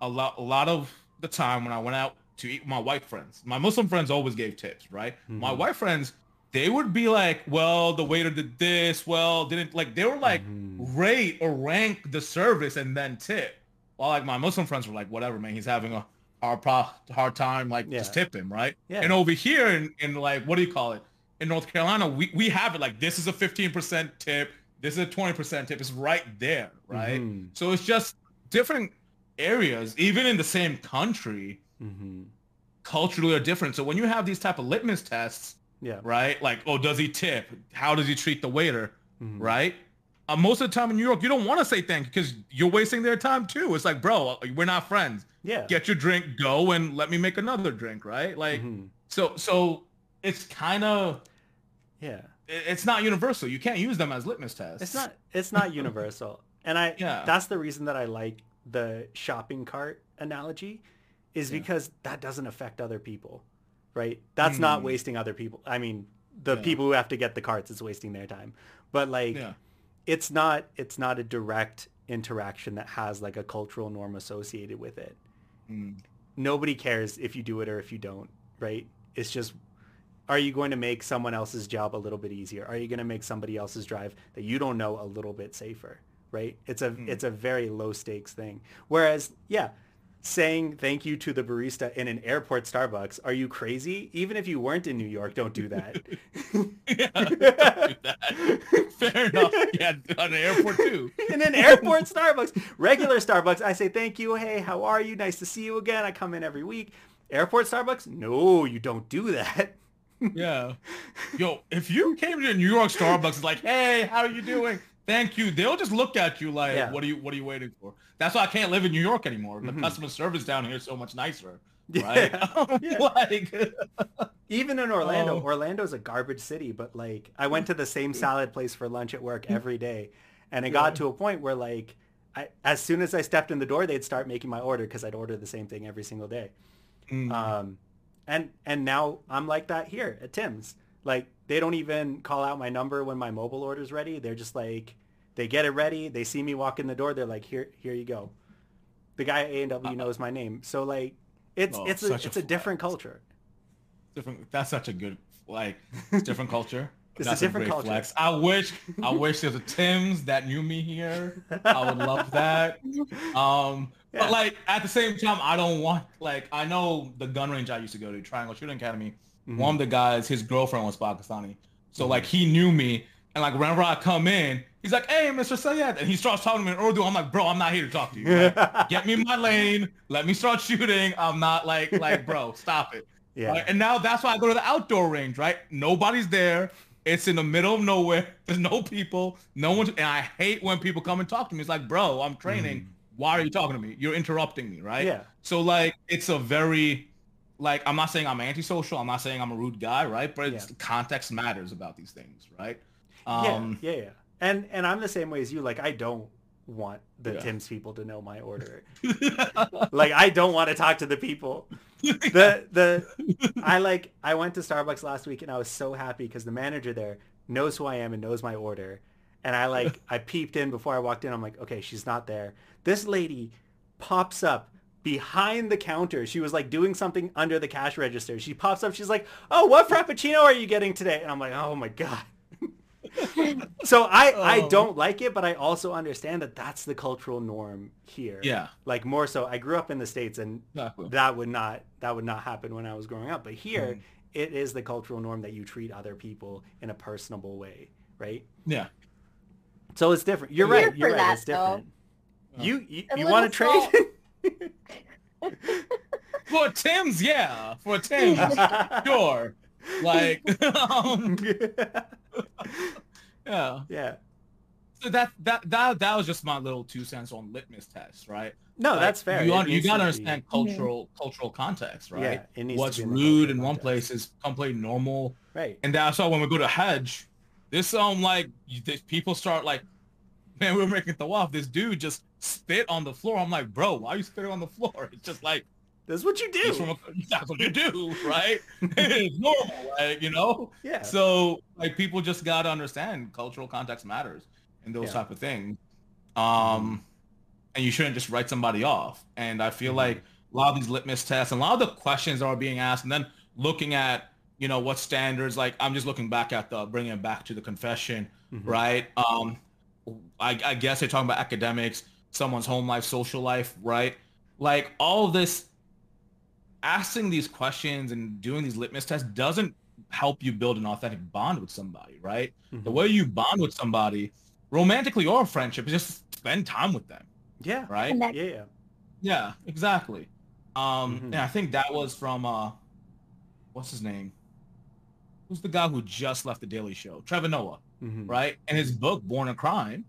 a lot, a lot of the time when I went out to eat with my white friends. My Muslim friends always gave tips, right? Mm-hmm. My white friends, they would be like, well, the waiter did this, well, didn't like, they were like, mm-hmm. rate or rank the service and then tip. While like my Muslim friends were like, whatever, man, he's having a hard, pro- hard time, like yeah. just tip him, right? Yeah. And over here in, in like, what do you call it? In North Carolina, we, we have it like, this is a 15% tip this is a 20% tip. It's right there, right? Mm-hmm. So it's just different areas, even in the same country, mm-hmm. culturally are different. So when you have these type of litmus tests, yeah, right? Like, oh, does he tip? How does he treat the waiter? Mm-hmm. Right? Uh, most of the time in New York, you don't want to say thank you because you're wasting their time too. It's like, bro, we're not friends. Yeah. Get your drink, go, and let me make another drink, right? Like, mm-hmm. so so it's kind of yeah it's not universal. You can't use them as litmus tests. It's not. It's not [laughs] universal, and I. Yeah. That's the reason that I like the shopping cart analogy, is yeah. because that doesn't affect other people, right? That's mm. not wasting other people. I mean, the yeah. people who have to get the carts is wasting their time, but like, yeah. it's not. It's not a direct interaction that has like a cultural norm associated with it. Mm. Nobody cares if you do it or if you don't, right? It's just are you going to make someone else's job a little bit easier? Are you going to make somebody else's drive that you don't know a little bit safer? Right? It's a mm. it's a very low stakes thing. Whereas, yeah, saying thank you to the barista in an airport Starbucks, are you crazy? Even if you weren't in New York, don't do that. [laughs] [laughs] yeah, [laughs] don't do that. Fair enough. Yeah, on an airport too. in an airport Starbucks, regular Starbucks, I say thank you. Hey, how are you? Nice to see you again. I come in every week. Airport Starbucks? No, you don't do that yeah. [laughs] Yo, if you came to a New York Starbucks, it's like, hey, how are you doing? Thank you. They'll just look at you like, yeah. what are you what are you waiting for? That's why I can't live in New York anymore. The mm-hmm. customer service down here is so much nicer. Right? [laughs] [laughs] Yeah. like even in Orlando, oh. Orlando's a garbage city, but like I went to the same salad place for lunch at work every day. And it yeah. got to a point where like I, as soon as I stepped in the door, they'd start making my order because I'd order the same thing every single day. Mm. Um, and and now I'm like that here at Tim's. Like they don't even call out my number when my mobile order's ready. They're just like they get it ready. They see me walk in the door. They're like, here here you go. The guy at A and W uh, knows my name. So like it's it's a, it's a, a different culture. Different. That's such a good like [laughs] different culture. [laughs] It's That's a different great culture. flex. I wish I wish there was a Tim's that knew me here. I would love that. [laughs] Um, Yeah. but like at the same time, I don't want like I know the gun range I used to go to, Triangle Shooting Academy. Mhm. One of the guys, his girlfriend was Pakistani, so Mhm. like he knew me, and like whenever I come in, he's like, "Hey, Mr. Sayed," and he starts talking to me in Urdu. I'm like, "Bro, I'm not here to talk to you. Like, [laughs] get me my lane. Let me start shooting. I'm not like like, bro, stop it." yeah. Right? And now that's why I go to the outdoor range, right? Nobody's there. It's in the middle of nowhere. [laughs] There's no people. No one. And I hate when people come and talk to me. It's like, bro, I'm training. Why are you talking to me? You're interrupting me, right? Yeah. So like, it's a very, like, I'm not saying I'm antisocial. I'm not saying I'm a rude guy, right? But it's Yeah. context matters about these things, right? yeah, Um, yeah, yeah. And and I'm the same way as you. Like I don't want the Yeah. Tim's people to know my order. [laughs] like I don't want to talk to the people. [laughs] The the I like I went to Starbucks last week and I was so happy because the manager there knows who I am and knows my order. And I like I peeped in before I walked in. I'm like, okay, she's not there. This lady pops up behind the counter. She was like doing something under the cash register. She pops up. She's like, oh, what frappuccino are you getting today? And I'm like, oh my god. [laughs] so I I Oh. don't like it, but I also understand that that's the cultural norm here. yeah. Like more so, I grew up in the states, and Exactly. that would not that would not happen when I was growing up. But here, Mhm. it is the cultural norm that you treat other people in a personable way, right? Yeah. So it's different. You're right. You're right. that, it's different. You you, you want to trade? [laughs] For Tim's, yeah. For Tim's, [laughs] sure. Like, [laughs] um, yeah. yeah. So that that that that was just my little two cents on litmus test, right? No, Like, that's fair. You, un- you gotta to understand be- cultural cultural context, right? Yeah, it needs to What's be in rude in one context. place is completely normal, Right. and that's why when we go to Hajj, this um like you- this, people start like, man, we were making the tawaf. This dude just spit on the floor. I'm like, bro, why are you spitting on the floor? [laughs] It's just like [laughs] That's what you do. that's what you do, right? [laughs] it's normal, like you know. yeah. So like people just gotta understand cultural context matters and those Yeah. type of things. Um, and you shouldn't just write somebody off. And I feel Mhm. like a lot of these litmus tests and a lot of the questions that are being asked, and then looking at you know what standards. Like I'm just looking back at the bringing it back to the confession, Mhm. right? Um, I, I guess they're talking about academics, someone's home life, social life, right? Like all this, asking these questions and doing these litmus tests doesn't help you build an authentic bond with somebody, right? The Mhm. way you bond with somebody, romantically or friendship, is just spend time with them, Yeah. right? Connect. Yeah. Yeah. Yeah, exactly. Um, Mhm. and I think that was from uh, what's his name? Who's the guy who just left the Daily Show? Trevor Noah, Mhm. right? In his book Born a Crime,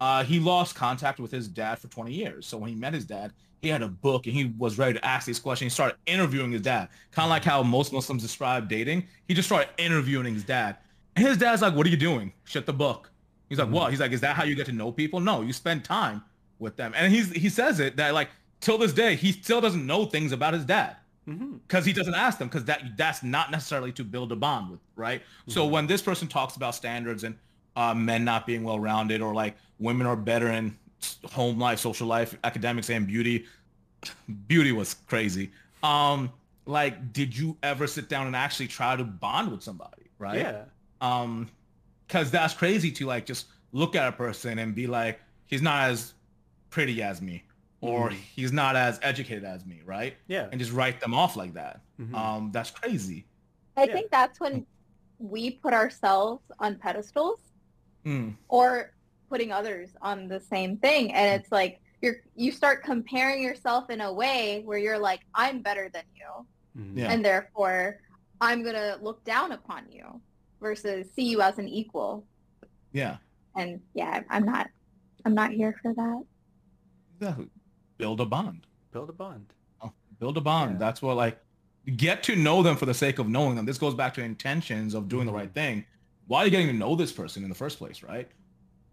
uh, he lost contact with his dad for 20 years. So when he met his dad, he had a book and he was ready to ask these questions. He started interviewing his dad, kind of like how most Muslims describe dating. He just started interviewing his dad, and his dad's like, "What are you doing? Shut the book." He's like, Mhm. "What?" He's like, "Is that how you get to know people? No, you spend time with them." And he's he says it that like till this day he still doesn't know things about his dad Mhm. because he doesn't ask them because that that's not necessarily to build a bond with right so Mhm. when this person talks about standards and uh, men not being well rounded or like women are better in home life social life academics and beauty beauty was crazy um like did you ever sit down and actually try to bond with somebody right Yeah. um because that's crazy to like just look at a person and be like he's not as pretty as me or Mhm. he's not as educated as me right Yeah. and just write them off like that. Mhm. Um, that's crazy. I Yeah. think that's when we put ourselves on pedestals Mm, or putting others on the same thing. And it's like you're you start comparing yourself in a way where you're like, I'm better than you. Mhm. Yeah. And therefore I'm gonna look down upon you versus see you as an equal. yeah, And yeah, I'm not I'm not here for that. exactly. Build a bond. Build a bond. Build a bond. Yeah. That's what like get to know them for the sake of knowing them. This goes back to intentions of doing Mhm. the right thing. Why are you getting to know this person in the first place, right?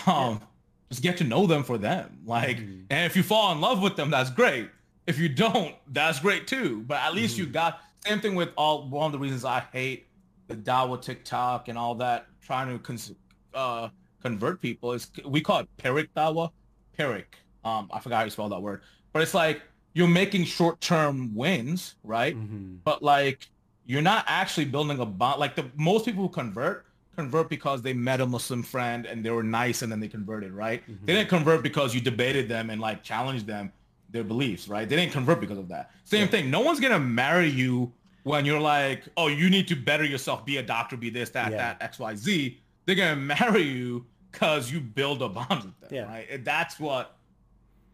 Um, just get to know them for them. Like, Mhm. and if you fall in love with them, that's great. If you don't, that's great too. But at least you Mhm. got same thing with all one of the reasons I hate the Dawa TikTok and all that trying to cons- uh, convert people is we call it Perik Dawa. Perik. Um, I forgot how you spell that word. But it's like you're making short-term wins, right? Mhm. But like you're not actually building a bond. Like the most people who convert convert because they met a Muslim friend and they were nice and then they converted, right? Mm-hmm. They didn't convert because you debated them and like challenged them their beliefs, right? They didn't convert because of that. Same Yeah. thing. No one's gonna marry you when you're like, oh, you need to better yourself, be a doctor, be this, that, Yeah. that, X, Y, Z. They're gonna [laughs] marry you because you build a bond with them, Yeah. right? And that's what.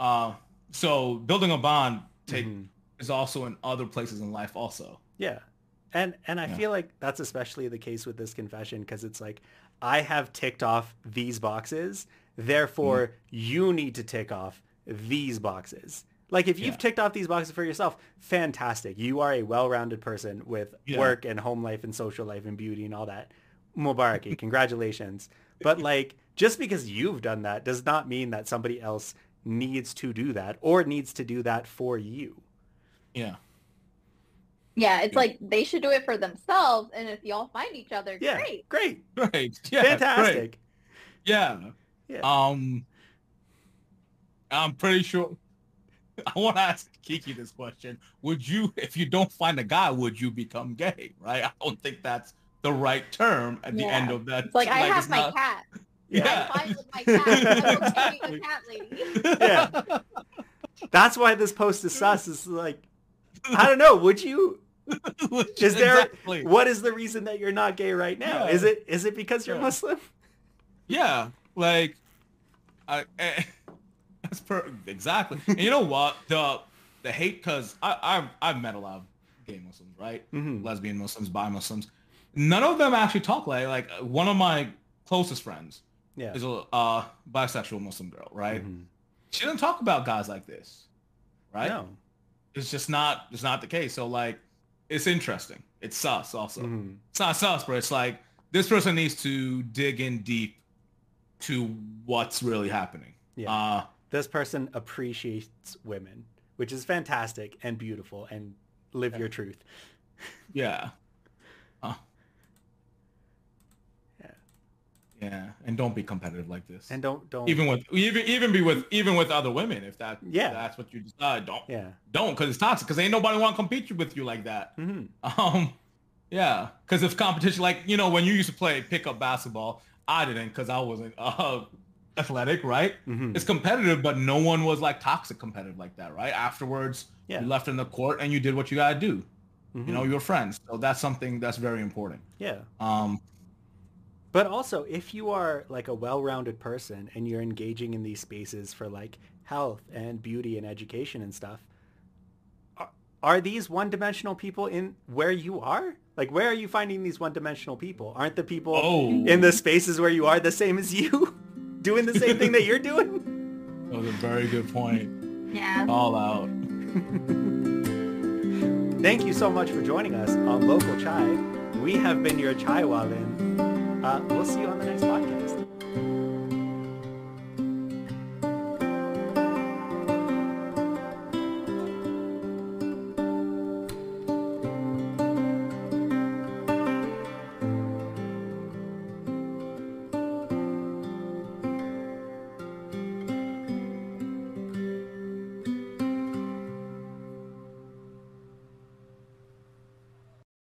Uh, so building a bond take Mhm. is also in other places in life also. Yeah. And and I Yeah. feel like that's especially the case with this confession because it's like I have ticked off these boxes, therefore Mm-hmm. you need to tick off these boxes. Like if you've Yeah. ticked off these boxes for yourself, fantastic. You are a well-rounded person with Yeah. work and home life and social life and beauty and all that. Mubaraki, [laughs] congratulations. But like just because you've done that does not mean that somebody else needs to do that or needs to do that for you. Yeah. Yeah, it's Yeah. like they should do it for themselves, and if y'all find each other, Yeah. great. Great. Great. [laughs] Yeah. Great. Fantastic. Yeah. Yeah. Um, I'm pretty sure. [laughs] I want to ask Kiki this question: Would you, if you don't find a guy, would you become gay? Right? I don't think that's the right term at the end of that. It's like, I have my not- cat. Yeah. I'm fine with my cat. I'm okay a cat lady. Yeah. That's why this post is sus. Is like, I don't know. Would you? [laughs] Is there? Exactly. What is the reason that you're not gay right now? Yeah. Is it? Is it because you're Yeah. Muslim? Yeah, like, I, eh, [laughs] that's per exactly. And you know what? The the hate, cause I I've I've met a lot of gay Muslims, right? Mhm. Lesbian Muslims, bi Muslims. None of them actually talk like like one of my closest friends Yeah. is a uh, bisexual Muslim girl, right? Mhm. She doesn't talk about guys like this, right? No. It's just not it's not the case. So like, it's interesting. It's sus also. Mhm. It's not sus, but it's like this person needs to dig in deep to what's really happening. Yeah. Uh, This person appreciates women, which is fantastic and beautiful, and live Yeah. your truth. yeah. [laughs] Uh, Yeah. Yeah, and don't be competitive like this. And don't don't. even with even even be with even with other women if that Yeah. if that's what you decide. Don't yeah. don't because it's toxic. Because ain't nobody want to compete with you like that. hmm Um, yeah, because if competition, like you know, when you used to play pickup basketball, I didn't because I wasn't uh, athletic, right? hmm It's competitive, but no one was like toxic competitive like that, right? Afterwards, Yeah. you left in the court and you did what you gotta do. hmm You know, you're friends, so that's something that's very important. Yeah. Um, But also, if you are like a well-rounded person and you're engaging in these spaces for like health and beauty and education and stuff, are, are these one-dimensional people in where you are? Like, where are you finding these one-dimensional people? Aren't the people oh, in the spaces where you are the same as you, [laughs] doing the same thing that you're doing? that was a very good point. Yeah. All out. [laughs] Thank you so much for joining us on Local Chai. We have been your Chai Wallin. Uh, we'll see you on the next podcast.